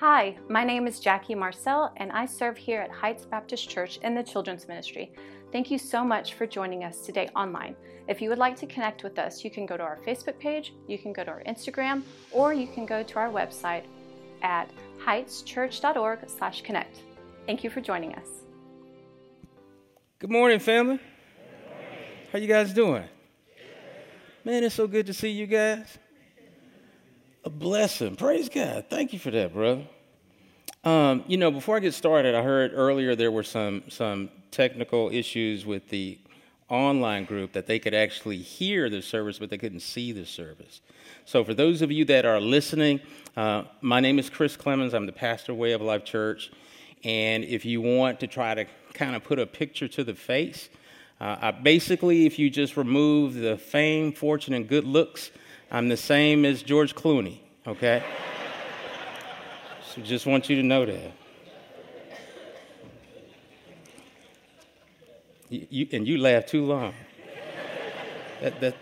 Hi, my name is Jackie Marcel, and I serve here at Heights Baptist Church in the Children's Ministry. Thank you so much for joining us today online. If you would like to connect with us, you can go to our Facebook page, you can go to our Instagram, or you can go to our website at heightschurch.org/connect. Thank you for joining us. Good morning, family. How you guys doing? Man, it's so good to see you guys. A blessing. Praise God. Thank you for that, brother. Um, you know, before I get started, I heard earlier there were some some technical issues with the online group that they could actually hear the service, but they couldn't see the service. So, for those of you that are listening, uh, my name is Chris Clemens. I'm the pastor of Way of Life Church. And if you want to try to kind of put a picture to the face, uh, I basically, if you just remove the fame, fortune, and good looks, I'm the same as George Clooney, okay? Just want you to know that. You, you, and you laugh too long. that, that,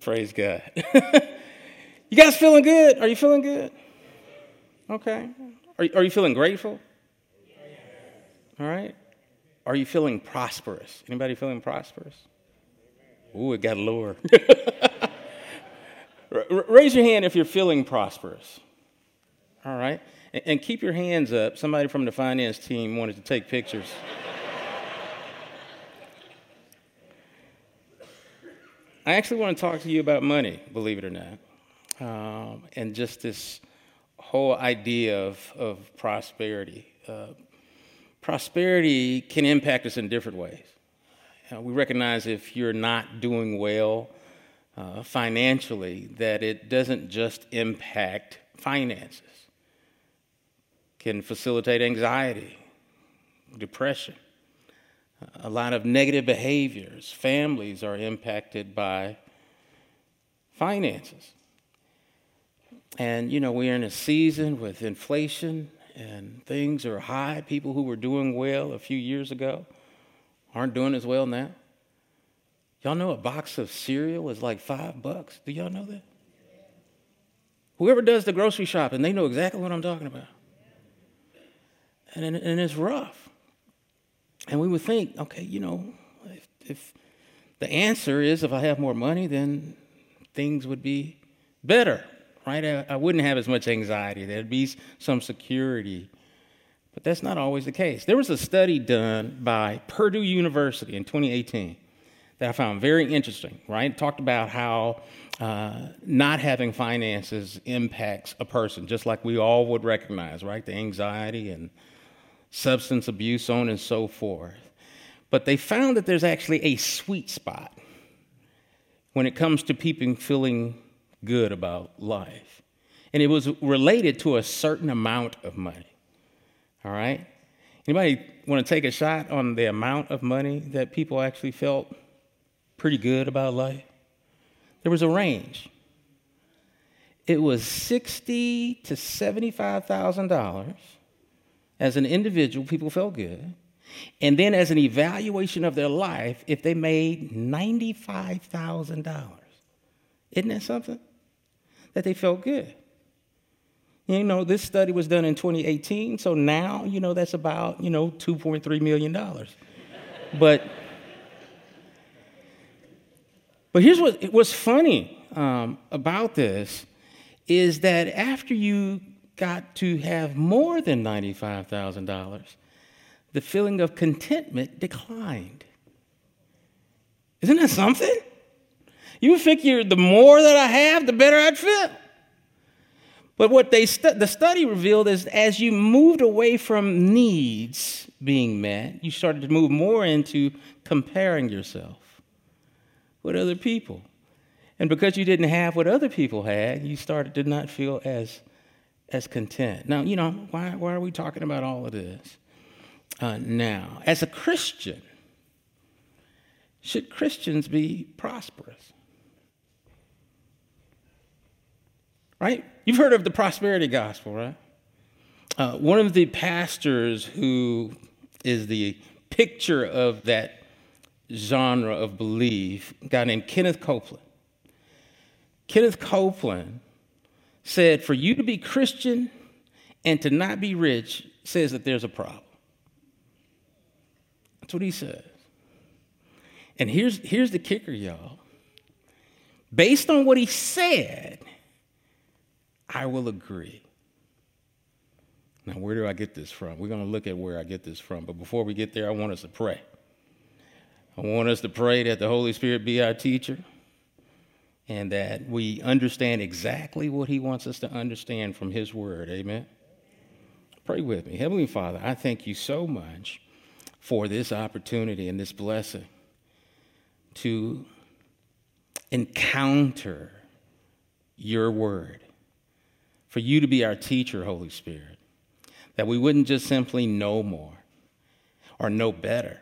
praise God. you guys feeling good? Are you feeling good? Okay. Are, are you feeling grateful? All right. Are you feeling prosperous? Anybody feeling prosperous? Ooh, it got lower. raise your hand if you're feeling prosperous. All right. And, and keep your hands up. Somebody from the finance team wanted to take pictures. I actually want to talk to you about money, believe it or not, um, and just this whole idea of, of prosperity. Uh, prosperity can impact us in different ways. Uh, we recognize if you're not doing well uh, financially, that it doesn't just impact finances. Can facilitate anxiety, depression, a lot of negative behaviors. Families are impacted by finances. And, you know, we're in a season with inflation and things are high. People who were doing well a few years ago aren't doing as well now. Y'all know a box of cereal is like five bucks. Do y'all know that? Whoever does the grocery shopping, they know exactly what I'm talking about. And, and it's rough. And we would think, okay, you know, if, if the answer is if I have more money, then things would be better, right? I, I wouldn't have as much anxiety. There'd be some security. But that's not always the case. There was a study done by Purdue University in 2018 that I found very interesting, right? It talked about how uh, not having finances impacts a person, just like we all would recognize, right? The anxiety and substance abuse, so on and so forth. But they found that there's actually a sweet spot when it comes to people feeling good about life. And it was related to a certain amount of money. All right? Anybody want to take a shot on the amount of money that people actually felt pretty good about life? There was a range. It was sixty to seventy-five thousand dollars as an individual, people felt good. And then, as an evaluation of their life, if they made $95,000, isn't that something? That they felt good. You know, this study was done in 2018, so now, you know, that's about, you know, $2.3 million. but, but here's what what's funny um, about this is that after you got to have more than $95,000, the feeling of contentment declined. Isn't that something? You figure the more that I have, the better I'd feel. But what they stu- the study revealed is as you moved away from needs being met, you started to move more into comparing yourself with other people. And because you didn't have what other people had, you started to not feel as as content. Now, you know, why, why are we talking about all of this uh, now? As a Christian, should Christians be prosperous? Right? You've heard of the prosperity gospel, right? Uh, one of the pastors who is the picture of that genre of belief, a guy named Kenneth Copeland. Kenneth Copeland said, For you to be Christian and to not be rich says that there's a problem. That's what he says. And here's, here's the kicker, y'all. Based on what he said, I will agree. Now, where do I get this from? We're going to look at where I get this from. But before we get there, I want us to pray. I want us to pray that the Holy Spirit be our teacher and that we understand exactly what He wants us to understand from His Word. Amen. Pray with me. Heavenly Father, I thank you so much for this opportunity and this blessing to encounter your Word, for you to be our teacher, Holy Spirit, that we wouldn't just simply know more or know better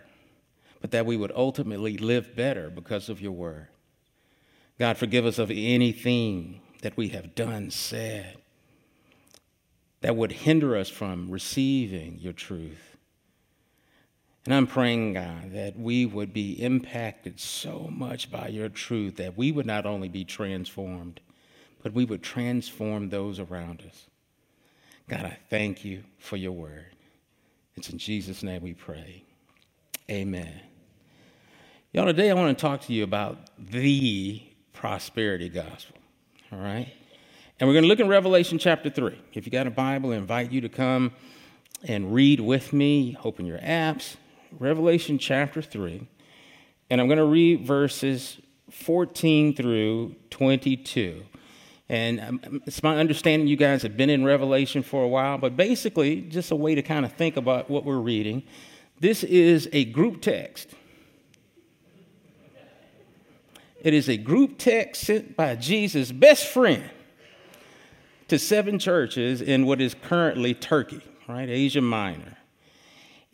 but that we would ultimately live better because of your word. God, forgive us of anything that we have done, said, that would hinder us from receiving your truth. And I'm praying, God, that we would be impacted so much by your truth that we would not only be transformed, but we would transform those around us. God, I thank you for your word. It's in Jesus' name we pray. Amen. Y'all, today I want to talk to you about the prosperity gospel. All right? And we're going to look in Revelation chapter 3. If you got a Bible, I invite you to come and read with me. Open your apps. Revelation chapter 3. And I'm going to read verses 14 through 22. And um, it's my understanding you guys have been in Revelation for a while, but basically, just a way to kind of think about what we're reading. This is a group text it is a group text sent by Jesus' best friend to seven churches in what is currently Turkey, right? Asia Minor.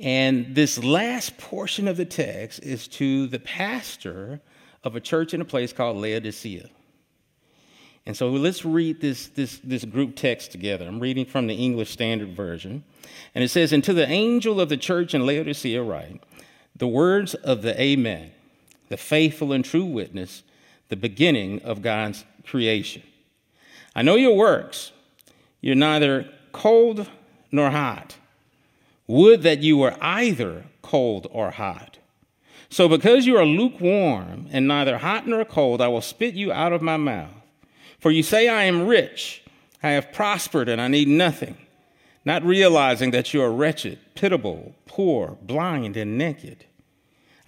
And this last portion of the text is to the pastor of a church in a place called Laodicea. And so let's read this, this, this group text together. I'm reading from the English Standard Version. And it says, And to the angel of the church in Laodicea, write, the words of the Amen the faithful and true witness, the beginning of God's creation. I know your works. You're neither cold nor hot. Would that you were either cold or hot. So, because you are lukewarm and neither hot nor cold, I will spit you out of my mouth. For you say, I am rich, I have prospered, and I need nothing, not realizing that you are wretched, pitiable, poor, blind, and naked.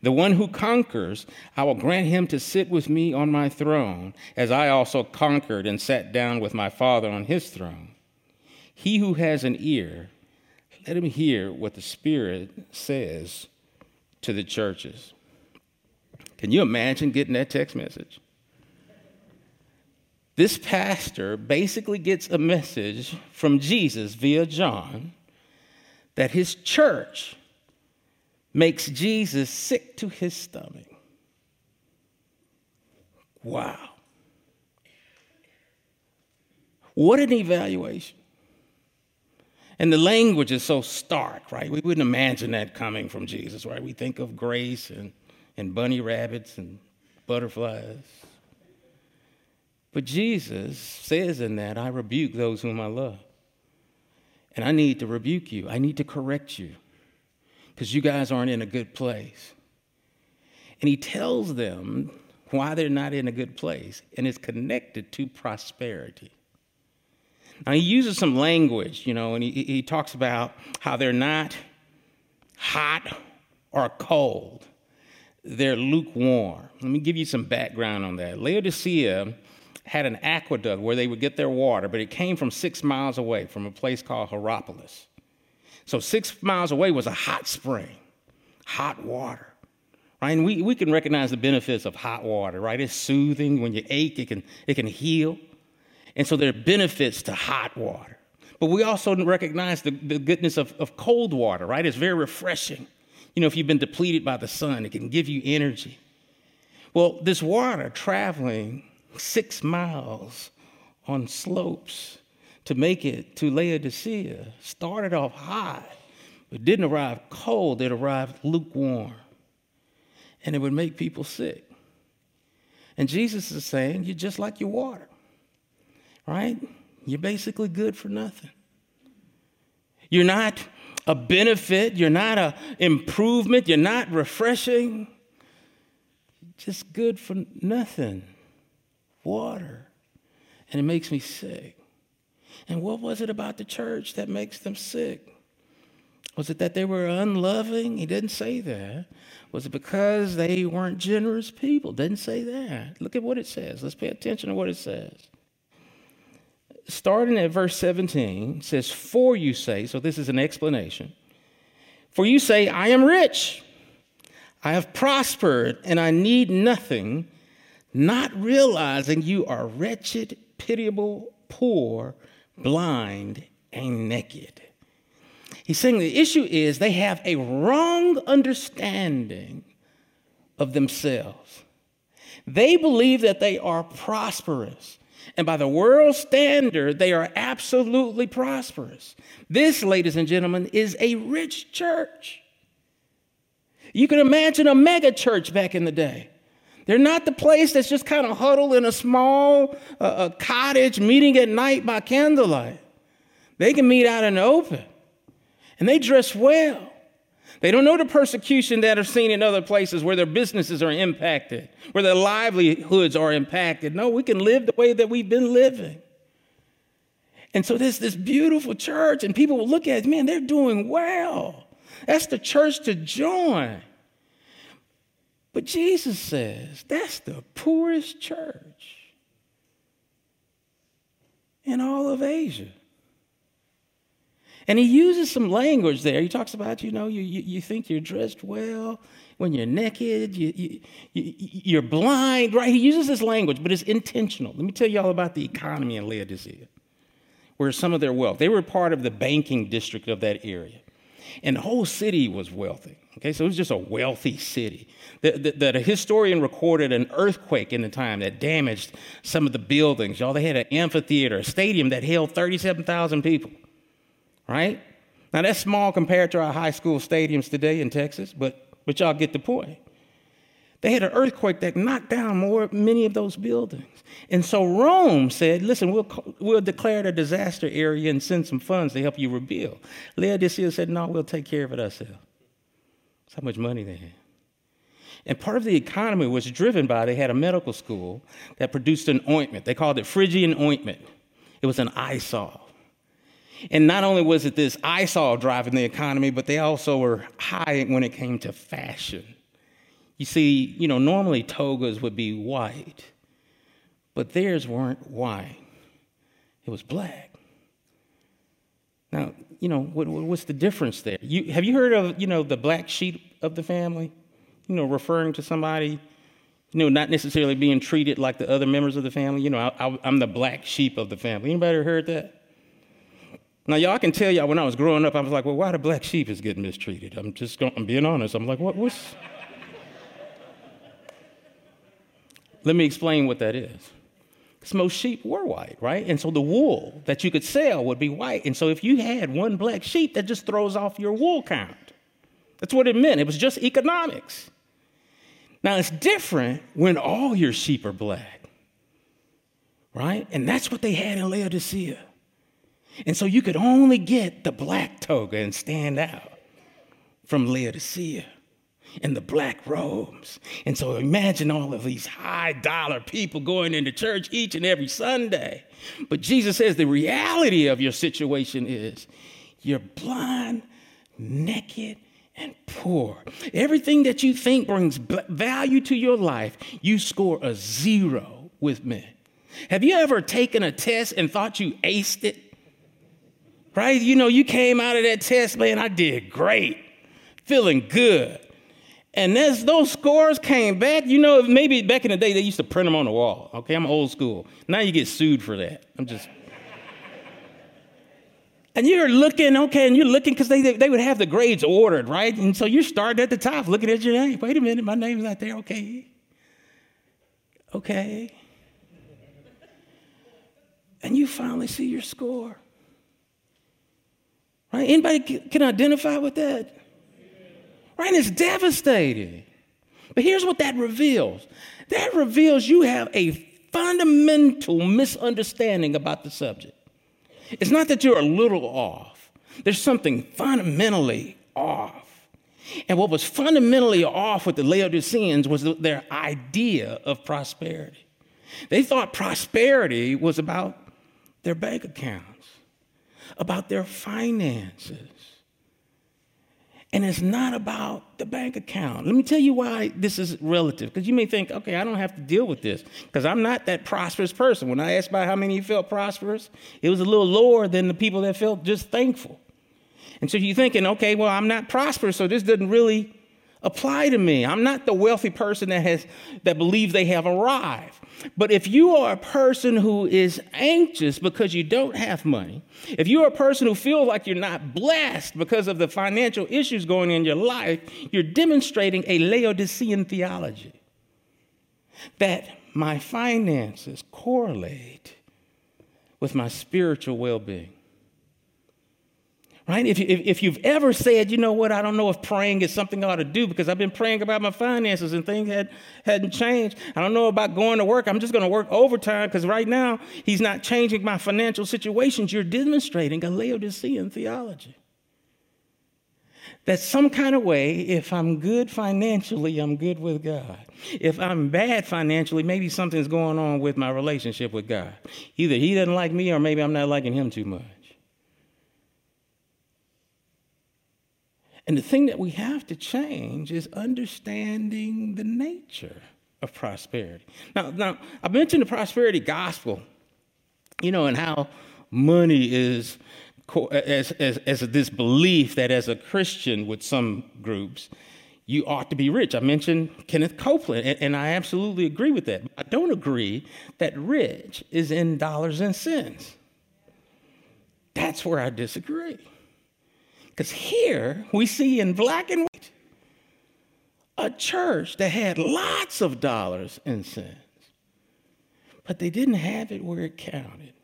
The one who conquers, I will grant him to sit with me on my throne, as I also conquered and sat down with my Father on his throne. He who has an ear, let him hear what the Spirit says to the churches. Can you imagine getting that text message? This pastor basically gets a message from Jesus via John that his church makes Jesus sick to his stomach. Wow. What an evaluation. And the language is so stark, right? We wouldn't imagine that coming from Jesus, right? We think of grace and, and bunny rabbits and butterflies. But Jesus says in that, I rebuke those whom I love. And I need to rebuke you, I need to correct you because you guys aren't in a good place. And he tells them why they're not in a good place, and it's connected to prosperity. Now, he uses some language, you know, and he, he talks about how they're not hot or cold, they're lukewarm. Let me give you some background on that. Laodicea had an aqueduct where they would get their water, but it came from six miles away from a place called Hierapolis. So six miles away was a hot spring, hot water. Right? And we, we can recognize the benefits of hot water, right? It's soothing. When you ache, it can, it can heal. And so there are benefits to hot water. But we also recognize the, the goodness of, of cold water, right? It's very refreshing. You know, if you've been depleted by the sun, it can give you energy. Well, this water traveling six miles on slopes to make it to Laodicea started off high, but didn't arrive cold, it arrived lukewarm. And it would make people sick. And Jesus is saying, You're just like your water, right? You're basically good for nothing. You're not a benefit, you're not an improvement, you're not refreshing. Just good for nothing. Water. And it makes me sick. And what was it about the church that makes them sick? Was it that they were unloving? He didn't say that. Was it because they weren't generous people? Didn't say that. Look at what it says. Let's pay attention to what it says. Starting at verse 17, says, For you say, so this is an explanation. For you say, I am rich, I have prospered, and I need nothing, not realizing you are wretched, pitiable, poor, blind, and naked. He's saying the issue is they have a wrong understanding of themselves. They believe that they are prosperous. And by the world standard, they are absolutely prosperous. This, ladies and gentlemen, is a rich church. You can imagine a mega church back in the day. They're not the place that's just kind of huddled in a small uh, a cottage meeting at night by candlelight. They can meet out in the open. And they dress well. They don't know the persecution that are seen in other places where their businesses are impacted, where their livelihoods are impacted. No, we can live the way that we've been living. And so there's this beautiful church, and people will look at it, man, they're doing well. That's the church to join. But Jesus says that's the poorest church in all of Asia. And he uses some language there. He talks about, you know, you, you, you think you're dressed well when you're naked, you, you, you, you're blind, right? He uses this language, but it's intentional. Let me tell you all about the economy in Laodicea, where some of their wealth, they were part of the banking district of that area. And the whole city was wealthy. Okay, so it was just a wealthy city. That a historian recorded an earthquake in the time that damaged some of the buildings. Y'all, they had an amphitheater, a stadium that held 37,000 people right? Now that's small compared to our high school stadiums today in Texas, but but y'all get the point. They had an earthquake that knocked down more many of those buildings. And so Rome said, listen, we'll, we'll declare it a disaster area and send some funds to help you rebuild. Laodicea said, no, we'll take care of it ourselves. That's how much money they had. And part of the economy was driven by they had a medical school that produced an ointment. They called it Phrygian ointment. It was an eye salve. And not only was it this eyesore driving the economy, but they also were high when it came to fashion. You see, you know, normally togas would be white, but theirs weren't white. It was black. Now, you know, what, what's the difference there? You, have you heard of, you know, the black sheep of the family? You know, referring to somebody, you know, not necessarily being treated like the other members of the family. You know, I, am the black sheep of the family. Anybody heard that? Now, y'all can tell y'all when I was growing up, I was like, well, why the black sheep is getting mistreated? I'm just going, I'm being honest. I'm like, what, what's. Let me explain what that is. Because most sheep were white, right? And so the wool that you could sell would be white. And so if you had one black sheep, that just throws off your wool count. That's what it meant. It was just economics. Now it's different when all your sheep are black, right? And that's what they had in Laodicea. And so you could only get the black toga and stand out from Laodicea in the black robes. And so imagine all of these high dollar people going into church each and every Sunday. But Jesus says the reality of your situation is you're blind, naked, and poor. Everything that you think brings value to your life, you score a zero with men. Have you ever taken a test and thought you aced it? right? You know, you came out of that test, man, I did great, feeling good. And as those scores came back, you know, maybe back in the day they used to print them on the wall. Okay, I'm old school. Now you get sued for that. I'm just. And you're looking, okay, and you're looking because they, they would have the grades ordered, right? And so you're starting at the top, looking at your name. Wait a minute, my name's not there. Okay. Okay. And you finally see your score. Right? Anybody can identify with that? Right? And it's devastating. But here's what that reveals that reveals you have a fundamental misunderstanding about the subject. It's not that you're a little off, there's something fundamentally off. And what was fundamentally off with the Laodiceans was their idea of prosperity. They thought prosperity was about their bank accounts, about their finances. And it's not about the bank account. Let me tell you why this is relative. Because you may think, okay, I don't have to deal with this because I'm not that prosperous person. When I asked about how many you felt prosperous, it was a little lower than the people that felt just thankful. And so you're thinking, okay, well, I'm not prosperous, so this doesn't really apply to me. I'm not the wealthy person that has that believes they have arrived. But if you are a person who is anxious because you don't have money, if you're a person who feels like you're not blessed because of the financial issues going in your life, you're demonstrating a Laodicean theology that my finances correlate with my spiritual well being right? If, you, if, if, you've ever said, you know what, I don't know if praying is something I ought to do because I've been praying about my finances and things had, hadn't changed. I don't know about going to work. I'm just going to work overtime because right now he's not changing my financial situations. You're demonstrating a Laodicean theology. That some kind of way, if I'm good financially, I'm good with God. If I'm bad financially, maybe something's going on with my relationship with God. Either he doesn't like me or maybe I'm not liking him too much. And the thing that we have to change is understanding the nature of prosperity. Now, now I mentioned the prosperity gospel, you know, and how money is as, as, as this belief that as a Christian with some groups, you ought to be rich. I mentioned Kenneth Copeland, and, and I absolutely agree with that. I don't agree that rich is in dollars and cents. That's where I disagree. Because here we see in black and white a church that had lots of dollars and cents, but they didn't have it where it counted.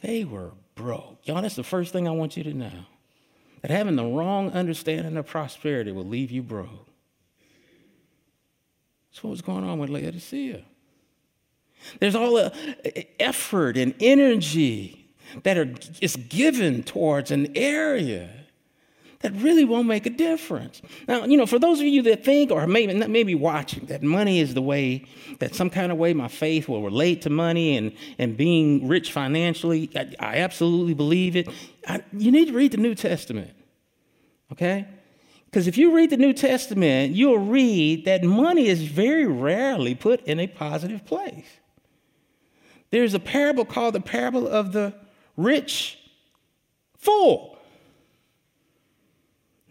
They were broke. Y'all, that's the first thing I want you to know. That having the wrong understanding of prosperity will leave you broke. That's what was going on with Laodicea. There's all the effort and energy that are is given towards an area that really won't make a difference. Now, you know, for those of you that think, or maybe maybe watching, that money is the way, that some kind of way my faith will relate to money and, and being rich financially, I, I absolutely believe it. I, you need to read the New Testament, okay? Because if you read the New Testament, you'll read that money is very rarely put in a positive place. There's a parable called the parable of the rich fool.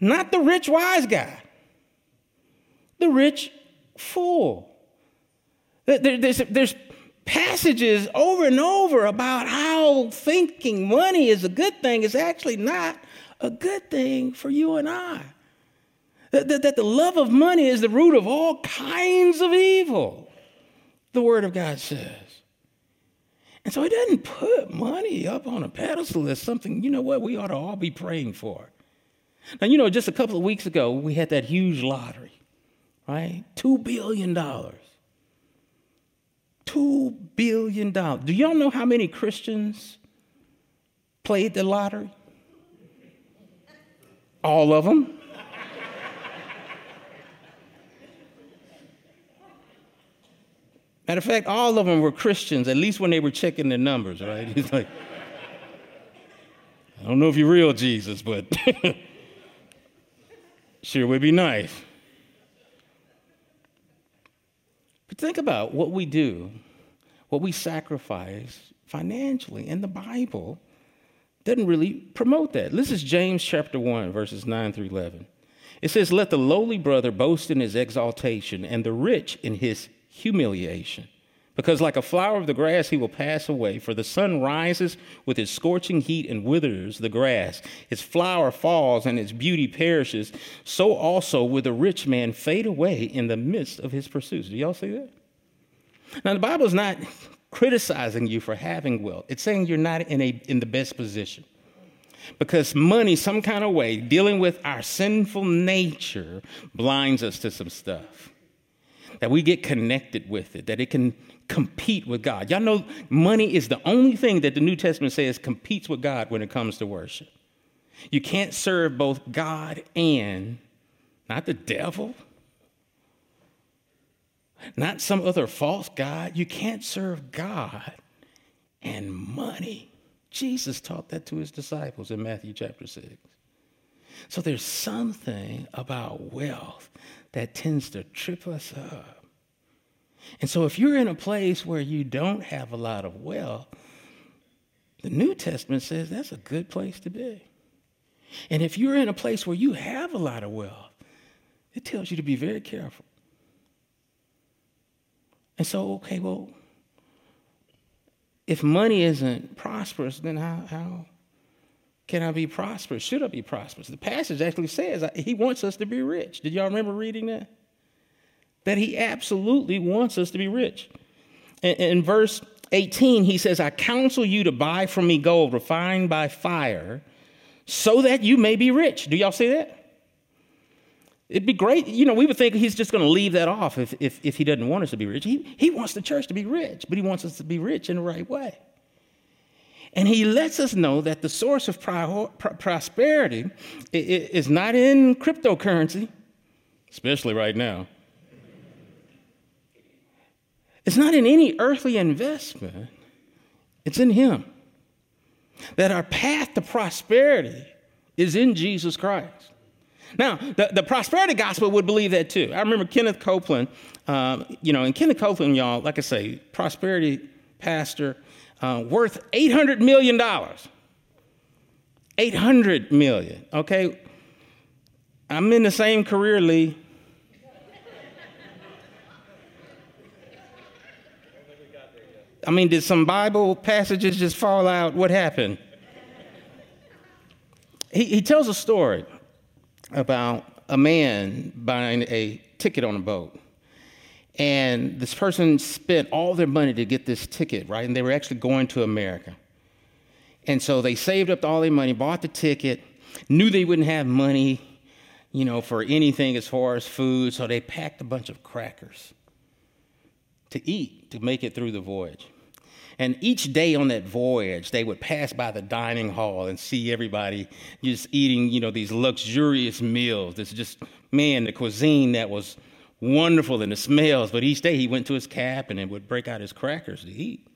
Not the rich wise guy, the rich fool. There's, there's passages over and over about how thinking money is a good thing is actually not a good thing for you and I. That, that, that the love of money is the root of all kinds of evil, the Word of God says. And so he doesn't put money up on a pedestal as something, you know what, we ought to all be praying for. Now, you know, just a couple of weeks ago, we had that huge lottery, right? $2 billion. $2 billion. Do y'all know how many Christians played the lottery? All of them. Matter of fact, all of them were Christians, at least when they were checking the numbers, right? He's like, I don't know if you're real, Jesus, but sure would be nice. But think about what we do, what we sacrifice financially, and the Bible doesn't really promote that. This is James chapter 1, verses 9 through 11. It says, Let the lowly brother boast in his exaltation, and the rich in his humiliation, Because like a flower of the grass, he will pass away. For the sun rises with its scorching heat and withers the grass. Its flower falls and its beauty perishes. So also will the rich man fade away in the midst of his pursuits. Do y'all see that? Now, the Bible is not criticizing you for having wealth, it's saying you're not in, a, in the best position. Because money, some kind of way, dealing with our sinful nature, blinds us to some stuff. That we get connected with it, that it can compete with God. Y'all know money is the only thing that the New Testament says competes with God when it comes to worship. You can't serve both God and not the devil, not some other false God. You can't serve God and money. Jesus taught that to his disciples in Matthew chapter 6. So there's something about wealth that tends to trip us up. And so if you're in a place where you don't have a lot of wealth, the New Testament says that's a good place to be. And if you're in a place where you have a lot of wealth, it tells you to be very careful. And so, okay, well, if money isn't prosperous, then how, how can I be prosperous? Should I be prosperous? The passage actually says uh, he wants us to be rich. Did y'all remember reading that? That he absolutely wants us to be rich. In, in verse 18, he says, I counsel you to buy from me gold refined by fire so that you may be rich. Do y'all see that? It'd be great. You know, we would think he's just going to leave that off if, if, if he doesn't want us to be rich. He, he wants the church to be rich, but he wants us to be rich in the right way. And he lets us know that the source of pro- pro- prosperity is not in cryptocurrency, especially right now. It's not in any earthly investment, it's in him. That our path to prosperity is in Jesus Christ. Now, the, the prosperity gospel would believe that too. I remember Kenneth Copeland, um, you know, and Kenneth Copeland, y'all, like I say, prosperity pastor, uh, worth $800 million. 800 million, okay? I'm in the same career, Lee. I mean, did some Bible passages just fall out? What happened? He, he tells a story about a man buying a ticket on a boat. And this person spent all their money to get this ticket, right? And they were actually going to America. And so they saved up all their money, bought the ticket, knew they wouldn't have money, you know, for anything as far as food, so they packed a bunch of crackers to eat to make it through the voyage. And each day on that voyage, they would pass by the dining hall and see everybody just eating, you know, these luxurious meals. This just, man, the cuisine that was wonderful and the smells. But each day he went to his cabin and would break out his crackers to eat.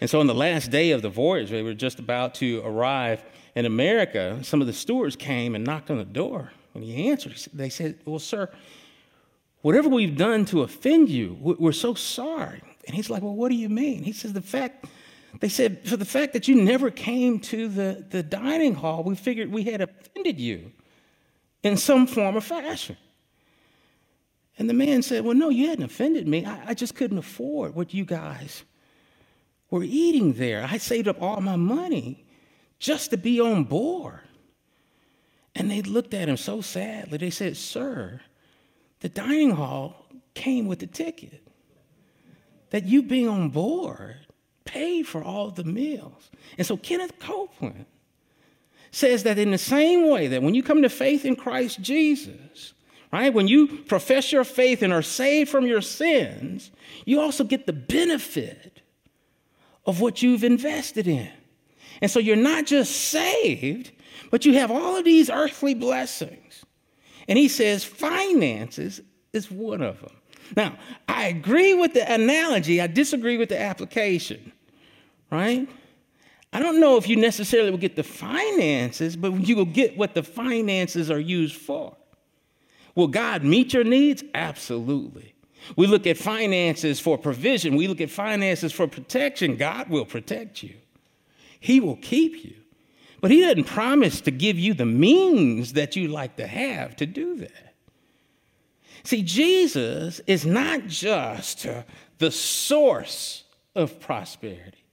And so on the last day of the voyage, they were just about to arrive in America. Some of the stewards came and knocked on the door. When he answered, they said, Well, sir, whatever we've done to offend you, we're so sorry. And he's like, Well, what do you mean? He says, The fact, they said, For the fact that you never came to the, the dining hall, we figured we had offended you in some form or fashion. And the man said, Well, no, you hadn't offended me. I, I just couldn't afford what you guys were eating there. I saved up all my money just to be on board. And they looked at him so sadly. They said, Sir, the dining hall came with the ticket that you being on board paid for all the meals. And so Kenneth Copeland says that in the same way that when you come to faith in Christ Jesus, right, when you profess your faith and are saved from your sins, you also get the benefit of what you've invested in. And so you're not just saved, but you have all of these earthly blessings. And he says finances is one of them. Now, I agree with the analogy, I disagree with the application, right? I don't know if you necessarily will get the finances, but you will get what the finances are used for. Will God meet your needs? Absolutely. We look at finances for provision, we look at finances for protection. God will protect you, He will keep you. But He doesn't promise to give you the means that you like to have to do that. See, Jesus is not just the source of prosperity.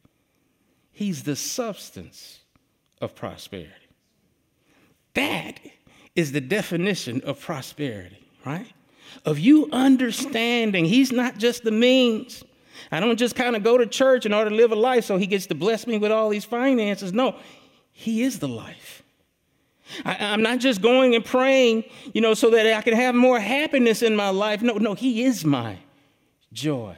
He's the substance of prosperity. That is the definition of prosperity, right? Of you understanding He's not just the means. I don't just kind of go to church in order to live a life so He gets to bless me with all these finances. No, He is the life. I, am not just going and praying, you know, so that I can have more happiness in my life. No, no, He is my joy.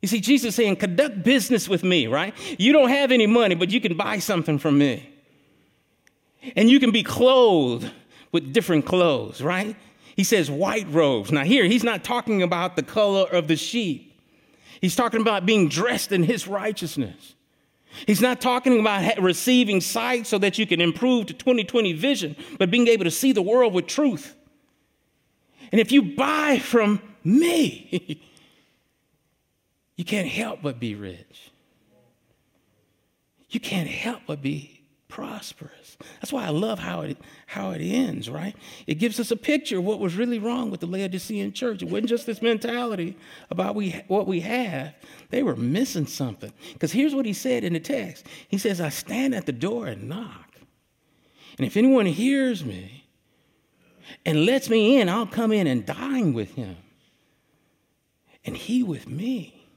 You see, Jesus saying, conduct business with me, right? You don't have any money, but you can buy something from me. And you can be clothed with different clothes, right? He says white robes. Now, here, he's not talking about the color of the sheep, he's talking about being dressed in his righteousness. He's not talking about receiving sight so that you can improve to 2020 vision, but being able to see the world with truth. And if you buy from me, you can't help but be rich. You can't help but be prosperous. That's why I love how it, how it ends, right? It gives us a picture of what was really wrong with the Laodicean church. It wasn't just this mentality about we, what we have, they were missing something. Because here's what he said in the text He says, I stand at the door and knock. And if anyone hears me and lets me in, I'll come in and dine with him. And he with me,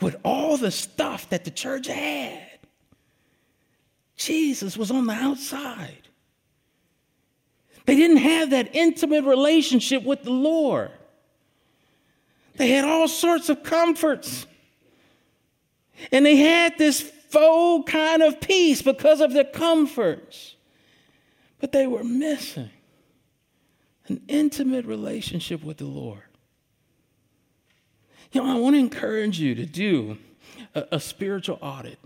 with all the stuff that the church had. Jesus was on the outside. They didn't have that intimate relationship with the Lord. They had all sorts of comforts. And they had this faux kind of peace because of their comforts. But they were missing an intimate relationship with the Lord. You know, I want to encourage you to do a, a spiritual audit.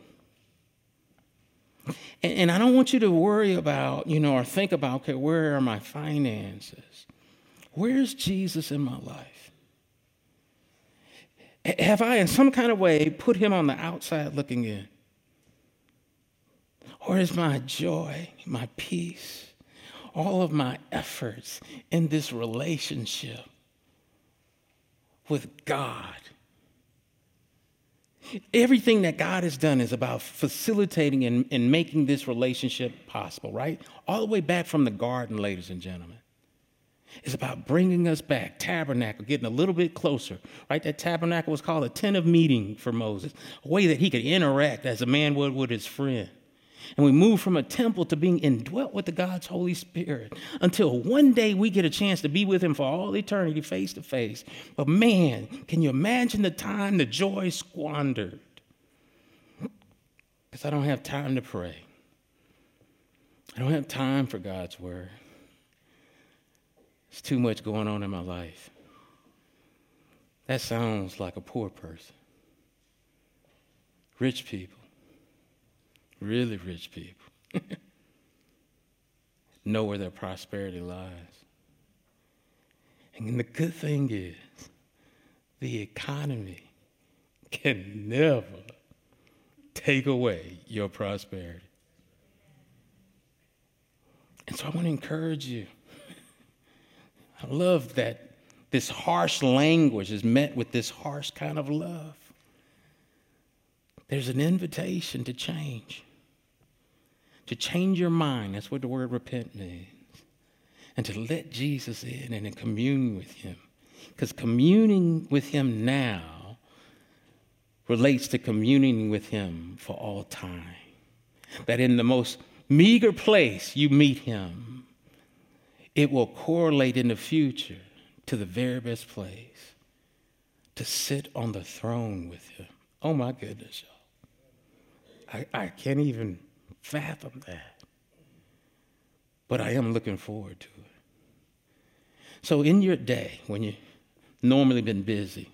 And, and I don't want you to worry about, you know, or think about, okay, where are my finances? Where's Jesus in my life? Have I, in some kind of way, put him on the outside looking in? Or is my joy, my peace, all of my efforts in this relationship with God Everything that God has done is about facilitating and, and making this relationship possible, right? All the way back from the garden, ladies and gentlemen. It's about bringing us back, tabernacle, getting a little bit closer, right? That tabernacle was called a tent of meeting for Moses, a way that he could interact as a man would with his friend. And we move from a temple to being indwelt with the God's Holy Spirit until one day we get a chance to be with Him for all eternity, face to face. But man, can you imagine the time the joy squandered? Because I don't have time to pray, I don't have time for God's Word. There's too much going on in my life. That sounds like a poor person. Rich people really rich people know where their prosperity lies. And the good thing is, the economy can never take away your prosperity. And so I want to encourage you. I love that this harsh language is met with this harsh kind of love. There's an invitation to change to change your mind. That's what the word repent means. And to let Jesus in and to commune with him. Because communing with him now relates to communing with him for all time. That in the most meager place you meet him, it will correlate in the future to the very best place to sit on the throne with him. Oh my goodness, y'all. I, I can't even fathom that. But I am looking forward to it. So, in your day, when you've normally been busy,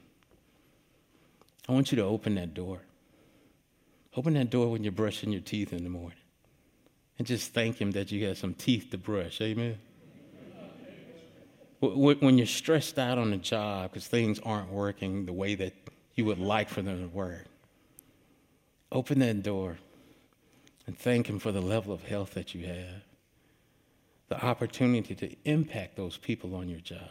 I want you to open that door. Open that door when you're brushing your teeth in the morning. And just thank Him that you have some teeth to brush. Amen. When you're stressed out on the job because things aren't working the way that you would like for them to work, open that door and thank Him for the level of health that you have, the opportunity to impact those people on your job.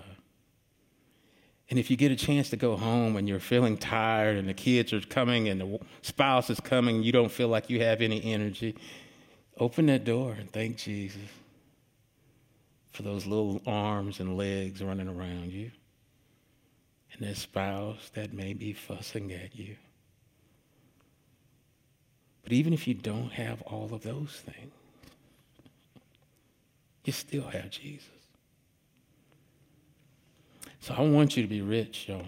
And if you get a chance to go home and you're feeling tired and the kids are coming and the spouse is coming, you don't feel like you have any energy, open that door and thank Jesus for those little arms and legs running around you and that spouse that may be fussing at you. But even if you don't have all of those things, you still have Jesus. So I want you to be rich, y'all.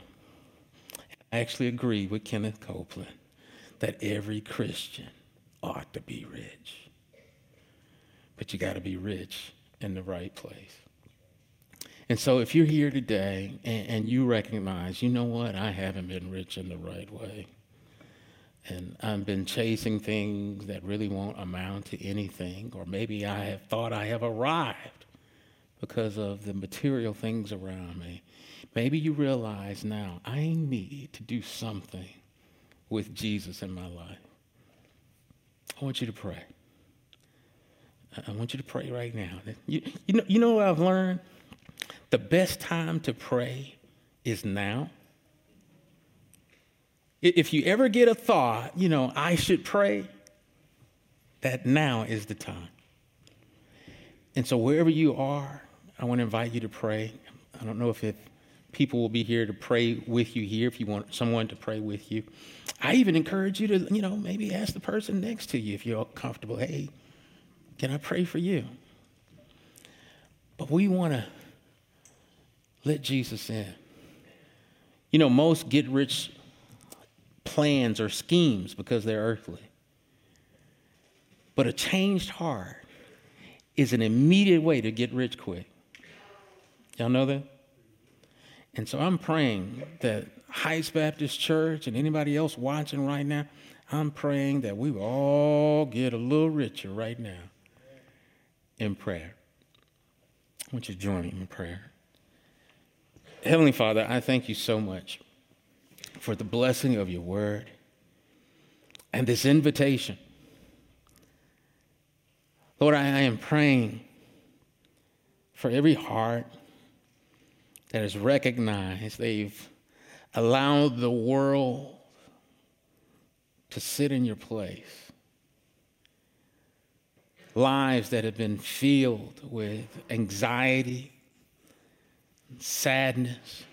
I actually agree with Kenneth Copeland that every Christian ought to be rich. But you got to be rich in the right place. And so if you're here today and, and, you recognize, you know what, I haven't been rich in the right way. And I've been chasing things that really won't amount to anything, or maybe I have thought I have arrived because of the material things around me. Maybe you realize now I need to do something with Jesus in my life. I want you to pray. I want you to pray right now. You, you, know, you know what I've learned? The best time to pray is now. If you ever get a thought, you know, I should pray, that now is the time. And so, wherever you are, I want to invite you to pray. I don't know if people will be here to pray with you here, if you want someone to pray with you. I even encourage you to, you know, maybe ask the person next to you if you're comfortable, hey, can I pray for you? But we want to let Jesus in. You know, most get rich plans or schemes because they're earthly. But a changed heart is an immediate way to get rich quick. Y'all know that? And so I'm praying that Heights Baptist Church and anybody else watching right now, I'm praying that we will all get a little richer right now in prayer. I want you to join me in prayer. Heavenly Father, I thank you so much for the blessing of your word and this invitation. Lord, I, am praying for every heart that has recognized they've allowed the world to sit in your place. Lives that have been filled with anxiety, sadness,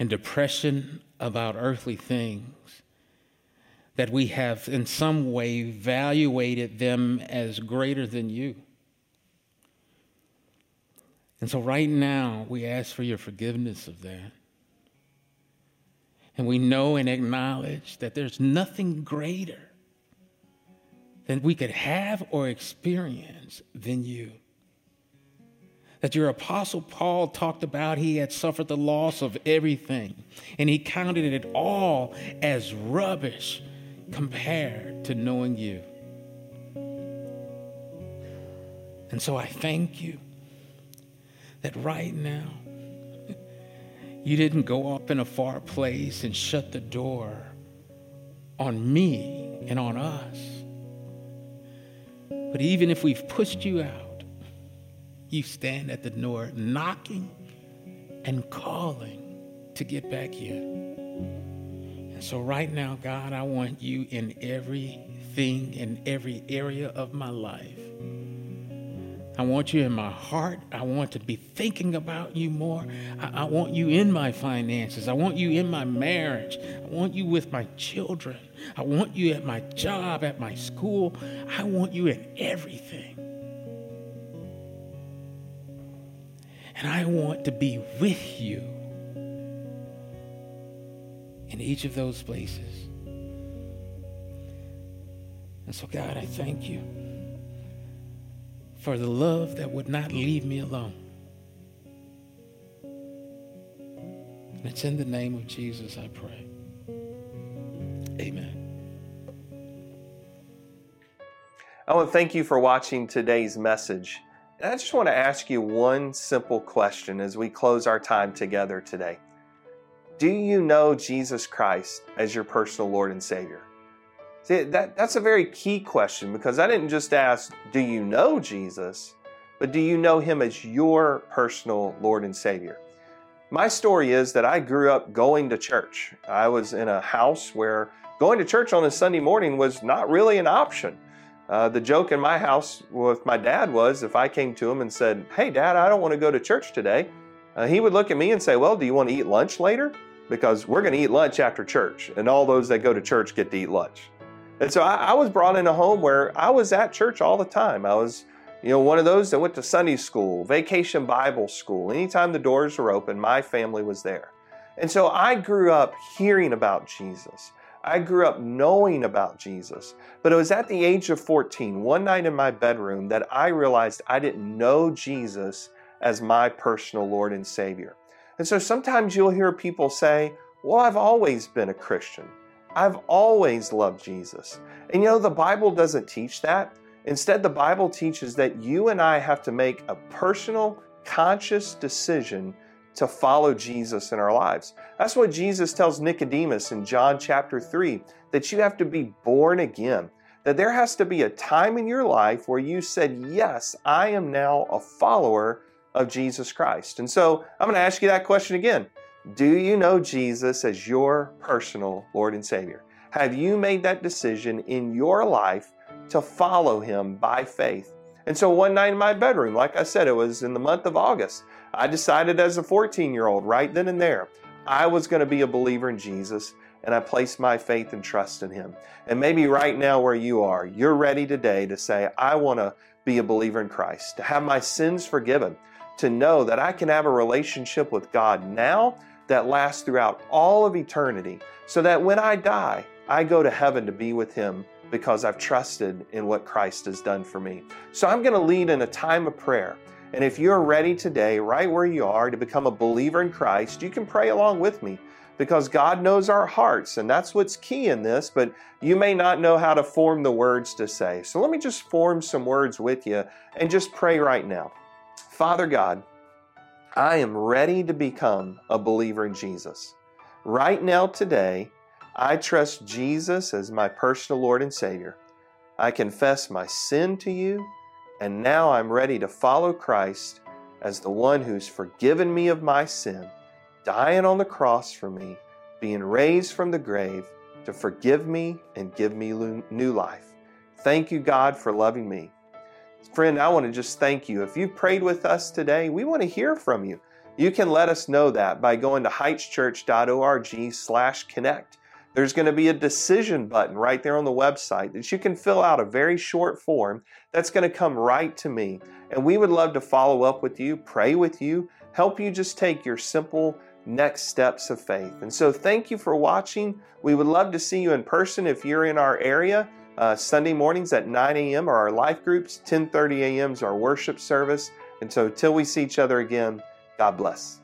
and depression about earthly things. That we have in some way evaluated them as greater than you. And so, right now, we ask for your forgiveness of that. And we know and acknowledge that there's nothing greater than we could have or experience than you. That your apostle Paul talked about, he had suffered the loss of everything, and he counted it all as rubbish compared to knowing you. And so I thank you that right now you didn't go up in a far place and shut the door on me and on us. But even if we've pushed you out, you stand at the door knocking and calling to get back in. And so, right now, God, I want you in everything, in every area of my life. I want you in my heart. I want to be thinking about you more. I, I, want you in my finances. I want you in my marriage. I want you with my children. I want you at my job, at my school. I want you in everything. And I want to be with you in each of those places. And so, God, I thank you for the love that would not leave me alone. And it's in the name of Jesus I pray. Amen. I want to thank you for watching today's message. I just want to ask you one simple question as we close our time together today. Do you know Jesus Christ as your personal Lord and Savior? See, that, that's a very key question because I didn't just ask, Do you know Jesus? but do you know Him as your personal Lord and Savior? My story is that I grew up going to church. I was in a house where going to church on a Sunday morning was not really an option. Uh, the joke in my house with my dad was if I came to him and said, Hey, dad, I don't want to go to church today, uh, he would look at me and say, Well, do you want to eat lunch later? Because we're going to eat lunch after church, and all those that go to church get to eat lunch. And so I, I was brought in a home where I was at church all the time. I was you know, one of those that went to Sunday school, vacation Bible school. Anytime the doors were open, my family was there. And so I grew up hearing about Jesus. I grew up knowing about Jesus. But it was at the age of 14, one night in my bedroom, that I realized I didn't know Jesus as my personal Lord and Savior. And so sometimes you'll hear people say, Well, I've always been a Christian. I've always loved Jesus. And you know, the Bible doesn't teach that. Instead, the Bible teaches that you and I have to make a personal, conscious decision to follow Jesus in our lives. That's what Jesus tells Nicodemus in John chapter 3 that you have to be born again. That there has to be a time in your life where you said, Yes, I am now a follower of Jesus Christ. And so I'm going to ask you that question again. Do you know Jesus as your personal Lord and Savior? Have you made that decision in your life to follow him by faith. And so one night in my bedroom, like I said, it was in the month of August, I decided as a 14 year old, right then and there, I was going to be a believer in Jesus and I placed my faith and trust in him. And maybe right now, where you are, you're ready today to say, I want to be a believer in Christ, to have my sins forgiven, to know that I can have a relationship with God now that lasts throughout all of eternity, so that when I die, I go to heaven to be with him because I've trusted in what Christ has done for me. So I'm going to lead in a time of prayer. And if you're ready today, right where you are, to become a believer in Christ, you can pray along with me because God knows our hearts, and that's what's key in this, but you may not know how to form the words to say. So let me just form some words with you and just pray right now. Father God, I am ready to become a believer in Jesus. Right now, today, I trust Jesus as my personal Lord and Savior. I confess my sin to you, and now I'm ready to follow Christ as the one who's forgiven me of my sin, dying on the cross for me, being raised from the grave to forgive me and give me new life. Thank you, God, for loving me. Friend, I want to just thank you. If you've prayed with us today, we want to hear from you. You can let us know that by going to heightschurch.org slash connect. There's going to be a decision button right there on the website that you can fill out a very short form that's going to come right to me. And we would love to follow up with you, pray with you, help you just take your simple next steps of faith. And so thank you for watching. We would love to see you in person if you're in our area. Uh, Sunday mornings at 9 a.m. are our life groups, 10:30 a.m. is our worship service. And so till we see each other again, God bless.